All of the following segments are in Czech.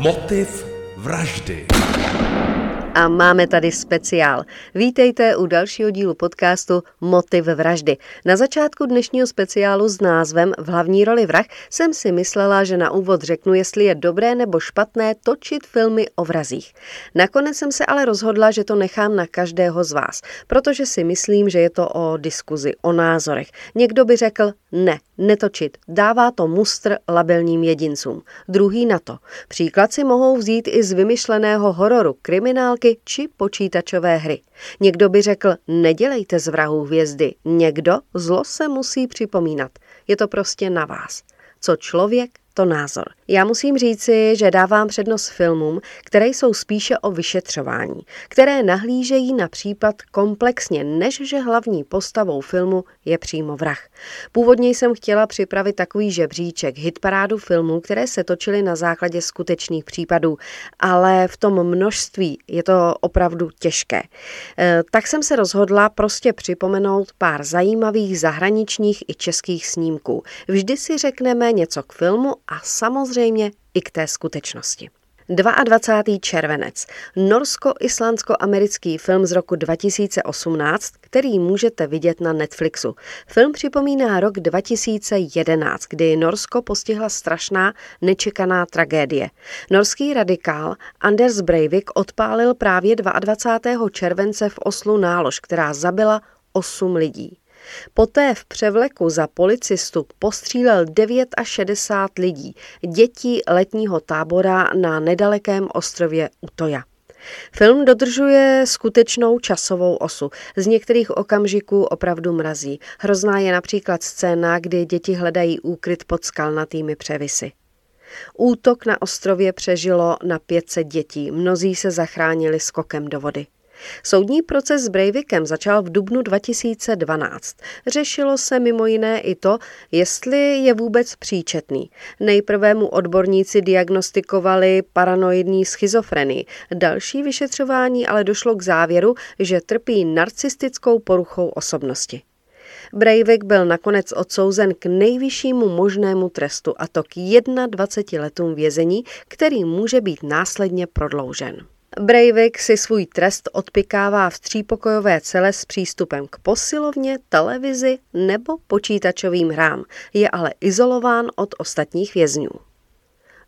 Motiv vraždy. A máme tady speciál. Vítejte u dalšího dílu podcastu Motiv vraždy. Na začátku dnešního speciálu s názvem V hlavní roli vrah jsem si myslela, že na úvod řeknu, jestli je dobré nebo špatné točit filmy o vrazích. Nakonec jsem se ale rozhodla, že to nechám na každého z vás, protože si myslím, že je to o diskuzi, o názorech. Někdo by řekl, ne, netočit, dává to mustr labilním jedincům. Druhý na to. Příklad si mohou vzít i z vymyšleného hororu, kriminálky či počítačové hry. Někdo by řekl, nedělejte z vrahů hvězdy. Někdo, zlo se musí připomínat. Je to prostě na vás. Co člověk, to názor. Já musím říci, že dávám přednost filmům, které jsou spíše o vyšetřování, které nahlížejí na případ komplexně, než že hlavní postavou filmu je přímo vrah. Původně jsem chtěla připravit takový žebříček, hitparádu filmů, které se točily na základě skutečných případů, ale v tom množství je to opravdu těžké. E, tak jsem se rozhodla prostě připomenout pár zajímavých zahraničních i českých snímků. Vždy si řekneme něco k filmu a samozřejmě i k té skutečnosti. 22. červenec. Norsko-islandsko-americký film z roku 2018, který můžete vidět na Netflixu. Film připomíná rok 2011, kdy Norsko postihla strašná, nečekaná tragédie. Norský radikál Anders Breivik odpálil právě 22. července v Oslu nálož, která zabila 8 lidí. Poté v převleku za policistu postřílel 69 lidí, dětí letního tábora na nedalekém ostrově Utoja. Film dodržuje skutečnou časovou osu. Z některých okamžiků opravdu mrazí. Hrozná je například scéna, kdy děti hledají úkryt pod skalnatými převisy. Útok na ostrově přežilo na 500 dětí, mnozí se zachránili skokem do vody. Soudní proces s Breivikem začal v dubnu 2012. Řešilo se mimo jiné i to, jestli je vůbec příčetný. Nejprve mu odborníci diagnostikovali paranoidní schizofrenii. Další vyšetřování ale došlo k závěru, že trpí narcistickou poruchou osobnosti. Breivik byl nakonec odsouzen k nejvyššímu možnému trestu a to k 21 letům vězení, který může být následně prodloužen. Breivik si svůj trest odpikává v třípokojové cele s přístupem k posilovně, televizi nebo počítačovým hrám. Je ale izolován od ostatních vězňů.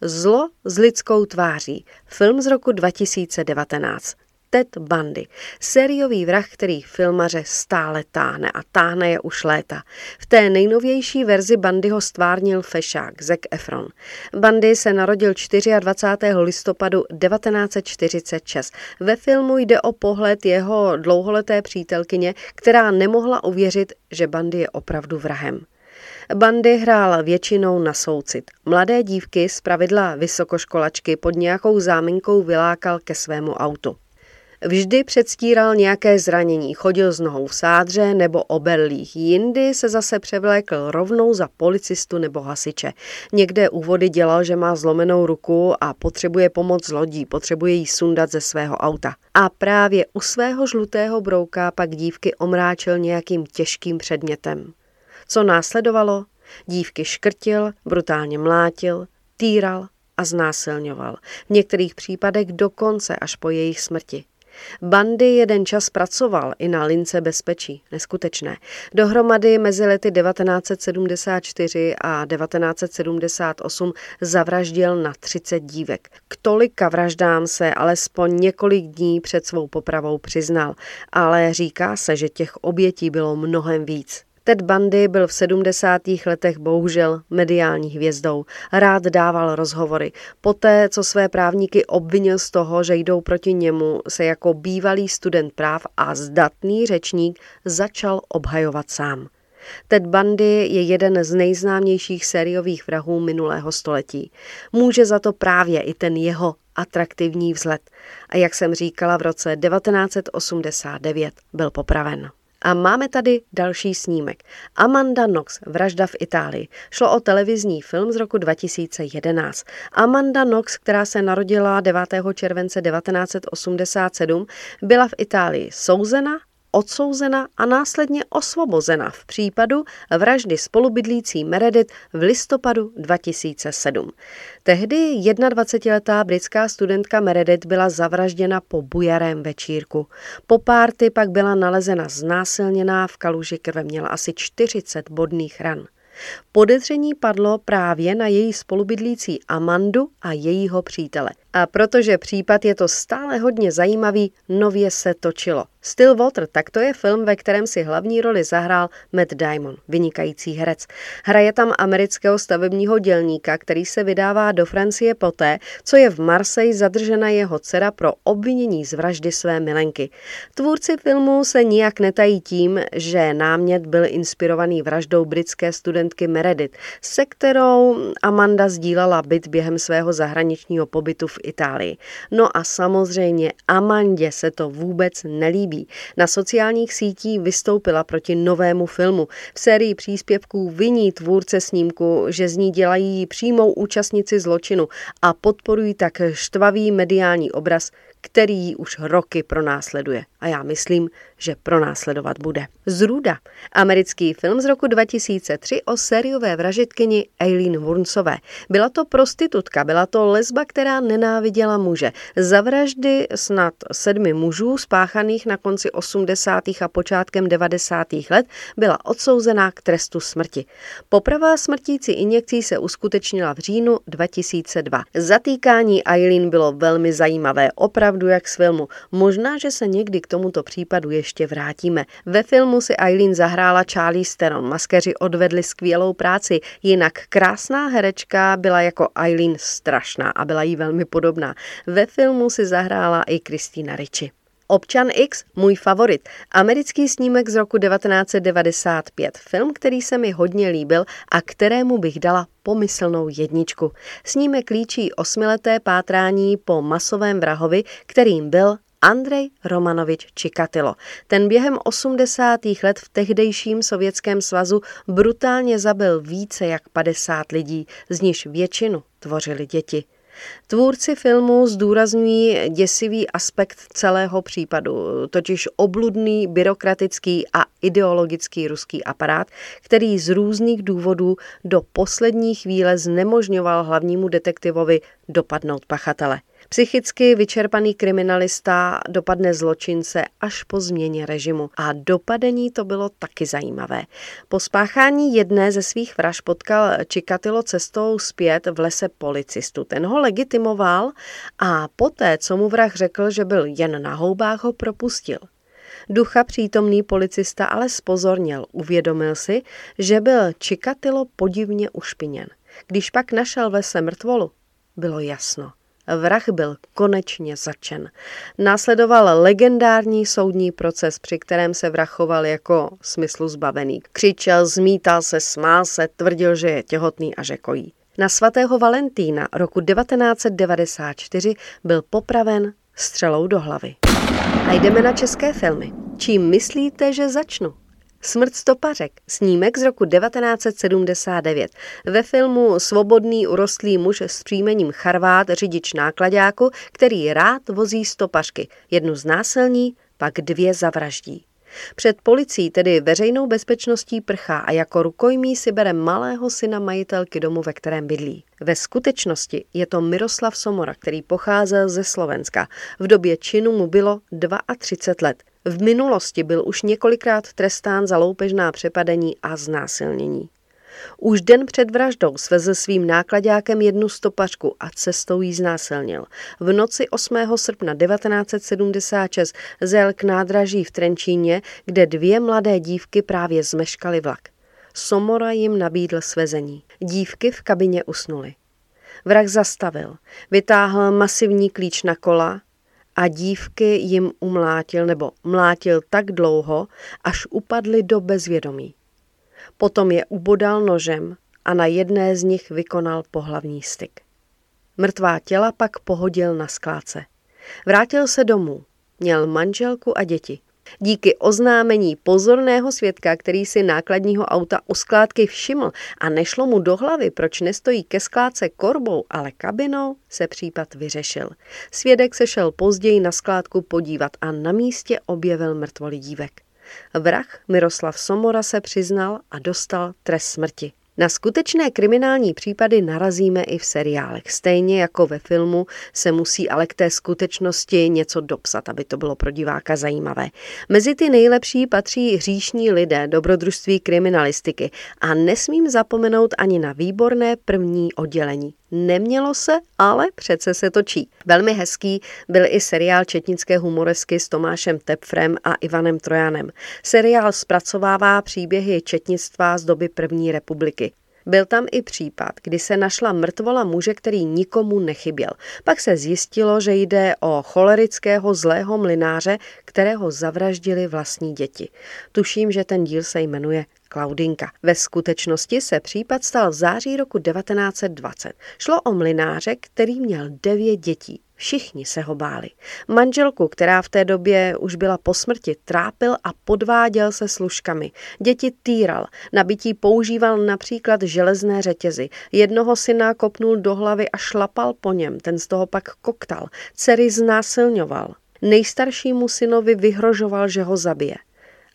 Zlo s lidskou tváří. Film z roku 2019. Ted Bundy, sériový vrah, který filmaře stále táhne a táhne je už léta. V té nejnovější verzi Bundyho stvárnil fešák Zac Efron. Bundy se narodil 24. listopadu 1946. Ve filmu jde o pohled jeho dlouholeté přítelkyně, která nemohla uvěřit, že Bundy je opravdu vrahem. Bandy hrál většinou na soucit. Mladé dívky, z pravidla vysokoškolačky, pod nějakou záminkou vylákal ke svému autu. Vždy předstíral nějaké zranění, chodil s nohou v sádře nebo oberlých, jindy se zase převlékl rovnou za policistu nebo hasiče. Někde u vody dělal, že má zlomenou ruku a potřebuje pomoc lodí, potřebuje jí sundat ze svého auta. A právě u svého žlutého brouka pak dívky omráčil nějakým těžkým předmětem. Co následovalo? Dívky škrtil, brutálně mlátil, týral a znásilňoval. V některých případech dokonce až po jejich smrti. Bandy jeden čas pracoval i na lince bezpečí. Neskutečné. Dohromady mezi lety 1974 a 1978 zavraždil na 30 dívek. K tolika vraždám se alespoň několik dní před svou popravou přiznal, ale říká se, že těch obětí bylo mnohem víc. Ted Bundy byl v 70. letech bohužel mediální hvězdou. Rád dával rozhovory. Poté, co své právníky obvinil z toho, že jdou proti němu, se jako bývalý student práv a zdatný řečník začal obhajovat sám. Ted Bundy je jeden z nejznámějších sériových vrahů minulého století. Může za to právě i ten jeho atraktivní vzhled. A jak jsem říkala, v roce 1989 byl popraven. A máme tady další snímek. Amanda Knox, vražda v Itálii. Šlo o televizní film z roku 2011. Amanda Knox, která se narodila 9. července 1987, byla v Itálii souzena odsouzena a následně osvobozena v případu vraždy spolubydlící Meredith v listopadu 2007. Tehdy 21-letá britská studentka Meredith byla zavražděna po bujarém večírku. Po párty pak byla nalezena znásilněná v kaluži krve, měla asi 40 bodných ran. Podezření padlo právě na její spolubydlící Amandu a jejího přítele. A protože případ je to stále hodně zajímavý, nově se točilo. Stillwater, tak to je film, ve kterém si hlavní roli zahrál Matt Damon, vynikající herec. Hraje tam amerického stavebního dělníka, který se vydává do Francie poté, co je v Marseille zadržena jeho dcera pro obvinění z vraždy své milenky. Tvůrci filmu se nijak netají tím, že námět byl inspirovaný vraždou britské studentky Meredith, se kterou Amanda sdílala byt během svého zahraničního pobytu v Itálii. No a samozřejmě Amandě se to vůbec nelíbí. Na sociálních sítích vystoupila proti novému filmu. V sérii příspěvků viní tvůrce snímku, že z ní dělají přímou účastnici zločinu a podporují tak štvavý mediální obraz, který ji už roky pronásleduje. A já myslím, že pronásledovat bude. Zruda. Americký film z roku 2003 o sériové vražitkyni Eileen Wurnsové. Byla to prostitutka, byla to lesba, která nenáviděla muže. Za vraždy snad sedmi mužů spáchaných na konci 80. a počátkem 90. let byla odsouzená k trestu smrti. Poprava smrtící injekcí se uskutečnila v říjnu 2002. Zatýkání Eileen bylo velmi zajímavé, opravdu jak z filmu. Možná, že se někdy k tomuto případu ještě vrátíme. Ve filmu si Eileen zahrála Charlie Steron. Maskeři odvedli skvělou práci, jinak krásná herečka byla jako Eileen strašná a byla jí velmi podobná. Ve filmu si zahrála i Kristýna Ricci. Občan X, můj favorit, americký snímek z roku 1995, film, který se mi hodně líbil a kterému bych dala pomyslnou jedničku. Snímek líčí osmileté pátrání po masovém vrahovi, kterým byl Andrej Romanovič Čikatilo. Ten během 80. let v tehdejším Sovětském svazu brutálně zabil více jak 50 lidí, z nichž většinu tvořili děti. Tvůrci filmu zdůrazňují děsivý aspekt celého případu, totiž obludný, byrokratický a ideologický ruský aparát, který z různých důvodů do poslední chvíle znemožňoval hlavnímu detektivovi dopadnout pachatele. Psychicky vyčerpaný kriminalista dopadne zločince až po změně režimu. A dopadení to bylo taky zajímavé. Po spáchání jedné ze svých vraž potkal Čikatilo cestou zpět v lese policistu. Ten ho legitimoval a poté, co mu vrah řekl, že byl jen na houbách, ho propustil. Ducha přítomný policista ale spozorněl, uvědomil si, že byl Čikatilo podivně ušpiněn. Když pak našel ve se mrtvolu, bylo jasno. Vrah byl konečně začen. Následoval legendární soudní proces, při kterém se vrachoval jako smyslu zbavený. Křičel, zmítal se, smál se, tvrdil, že je těhotný a že kojí. Na svatého Valentína roku 1994 byl popraven střelou do hlavy. A jdeme na české filmy. Čím myslíte, že začnu? Smrt stopařek, snímek z roku 1979. Ve filmu Svobodný urostlý muž s příjmením Charvát, řidič nákladáku, který rád vozí stopařky. Jednu znásilní, pak dvě zavraždí. Před policií, tedy veřejnou bezpečností, prchá a jako rukojmí si bere malého syna majitelky domu, ve kterém bydlí. Ve skutečnosti je to Miroslav Somora, který pocházel ze Slovenska. V době činu mu bylo 32 let. V minulosti byl už několikrát trestán za loupežná přepadení a znásilnění. Už den před vraždou svezl svým nákladákem jednu stopařku a cestou jí znásilnil. V noci 8. srpna 1976 zel k nádraží v Trenčíně, kde dvě mladé dívky právě zmeškaly vlak. Somora jim nabídl svezení. Dívky v kabině usnuly. Vrah zastavil, vytáhl masivní klíč na kola a dívky jim umlátil nebo mlátil tak dlouho, až upadly do bezvědomí. Potom je ubodal nožem a na jedné z nich vykonal pohlavní styk. Mrtvá těla pak pohodil na skládce. Vrátil se domů. Měl manželku a děti. Díky oznámení pozorného svědka, který si nákladního auta u skládky všiml a nešlo mu do hlavy, proč nestojí ke skládce korbou, ale kabinou, se případ vyřešil. Svědek se šel později na skládku podívat a na místě objevil mrtvoli dívek. Vrah Miroslav Somora se přiznal a dostal trest smrti. Na skutečné kriminální případy narazíme i v seriálech. Stejně jako ve filmu se musí ale k té skutečnosti něco dopsat, aby to bylo pro diváka zajímavé. Mezi ty nejlepší patří hříšní lidé, dobrodružství kriminalistiky a nesmím zapomenout ani na výborné první oddělení. Nemělo se, ale přece se točí. Velmi hezký byl i seriál četnické humoresky s Tomášem Tepfrem a Ivanem Trojanem. Seriál zpracovává příběhy četnictva z doby první republiky. Byl tam i případ, kdy se našla mrtvola muže, který nikomu nechyběl. Pak se zjistilo, že jde o cholerického zlého mlináře, kterého zavraždili vlastní děti. Tuším, že ten díl se jmenuje Klaudinka. Ve skutečnosti se případ stal v září roku 1920. Šlo o mlináře, který měl devět dětí. Všichni se ho báli. Manželku, která v té době už byla po smrti, trápil a podváděl se služkami. Děti týral. Na bytí používal například železné řetězy. Jednoho syna kopnul do hlavy a šlapal po něm. Ten z toho pak koktal. Dcery znásilňoval. Nejstaršímu synovi vyhrožoval, že ho zabije.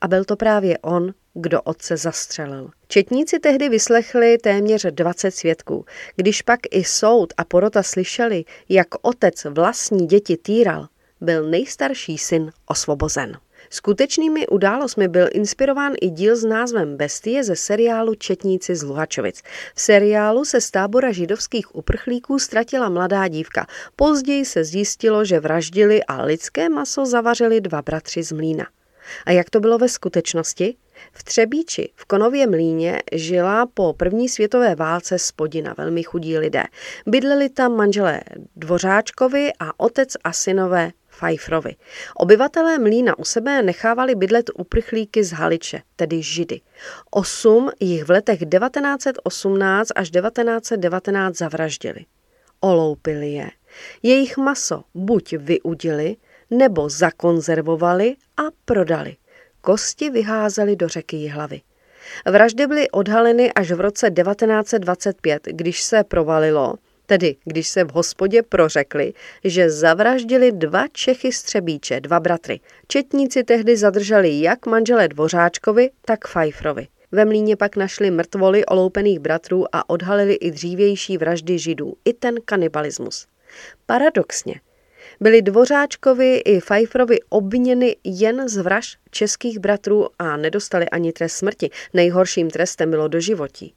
A byl to právě on, kdo otce zastřelil. Četníci tehdy vyslechli téměř 20 svědků. Když pak i soud a porota slyšeli, jak otec vlastní děti týral, byl nejstarší syn osvobozen. Skutečnými událostmi byl inspirován i díl s názvem Bestie ze seriálu Četníci z Luhačovic. V seriálu se z tábora židovských uprchlíků ztratila mladá dívka. Později se zjistilo, že vraždili a lidské maso zavařili dva bratři z mlína. A jak to bylo ve skutečnosti? V Třebíči v Konově mlíně žila po první světové válce spodina, velmi chudí lidé. Bydleli tam manželé Dvořáčkovi a otec a synové Fajfrovi. Obyvatelé mlína u sebe nechávali bydlet uprchlíky z Haliče, tedy Židy. Osm jich v letech 1918 až 1919 zavraždili. Oloupili je. Jejich maso buď vyudili, nebo zakonzervovali a prodali. Kosti vyházely do řeky Jihlavy. Vraždy byly odhaleny až v roce 1925, když se provalilo, tedy když se v hospodě prořekli, že zavraždili dva Čechy z Třebíče, dva bratry. Četníci tehdy zadrželi jak manžele Dvořáčkovi, tak Fajfrovi. Ve mlíně pak našli mrtvoly oloupených bratrů a odhalili i dřívější vraždy židů, i ten kanibalismus. Paradoxně, byli Dvořáčkovi i Pfeifferovi obviněny jen z vraž českých bratrů a nedostali ani trest smrti. Nejhorším trestem bylo doživotí.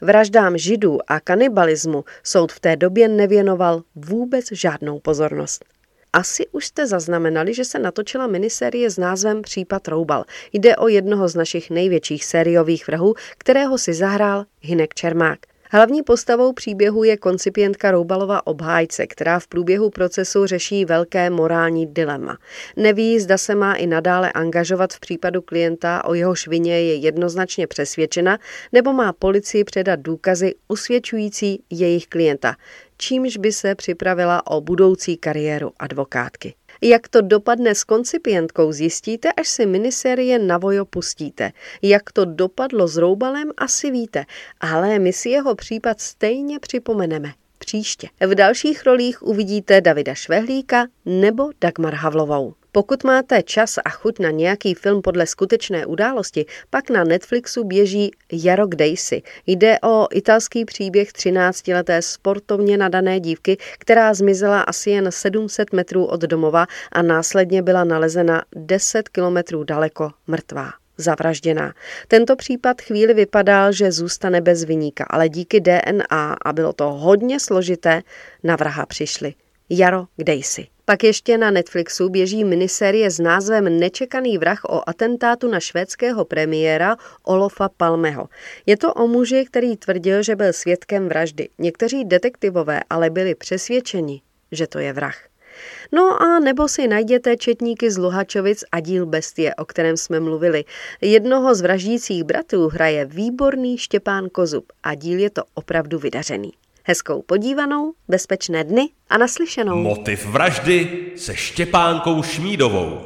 Vraždám židů a kanibalismu soud v té době nevěnoval vůbec žádnou pozornost. Asi už jste zaznamenali, že se natočila minisérie s názvem Případ Roubal. Jde o jednoho z našich největších sériových vrahů, kterého si zahrál Hinek Čermák. Hlavní postavou příběhu je koncipientka Roubalova obhájce, která v průběhu procesu řeší velké morální dilema. Neví, zda se má i nadále angažovat v případu klienta, o jeho švině je jednoznačně přesvědčena, nebo má policii předat důkazy usvědčující jejich klienta, čímž by se připravila o budoucí kariéru advokátky. Jak to dopadne s koncipientkou, zjistíte, až si minisérie na vojo pustíte. Jak to dopadlo s Roubalem, asi víte, ale my si jeho případ stejně připomeneme příště. V dalších rolích uvidíte Davida Švehlíka nebo Dagmar Havlovou. Pokud máte čas a chuť na nějaký film podle skutečné události, pak na Netflixu běží Jarok Daisy. Jde o italský příběh 13-leté sportovně nadané dívky, která zmizela asi jen 700 metrů od domova a následně byla nalezena 10 kilometrů daleko mrtvá zavražděná. Tento případ chvíli vypadal, že zůstane bez vyníka, ale díky DNA, a bylo to hodně složité, na vraha přišli. Jaro, kde jsi? Pak ještě na Netflixu běží miniserie s názvem Nečekaný vrah o atentátu na švédského premiéra Olofa Palmeho. Je to o muži, který tvrdil, že byl svědkem vraždy. Někteří detektivové ale byli přesvědčeni, že to je vrah. No a nebo si najděte Četníky z Luhačovic a díl Bestie, o kterém jsme mluvili. Jednoho z vraždících bratrů hraje výborný Štěpán Kozub a díl je to opravdu vydařený. Hezkou podívanou, bezpečné dny a naslyšenou. Motiv vraždy se Štěpánkou Šmídovou.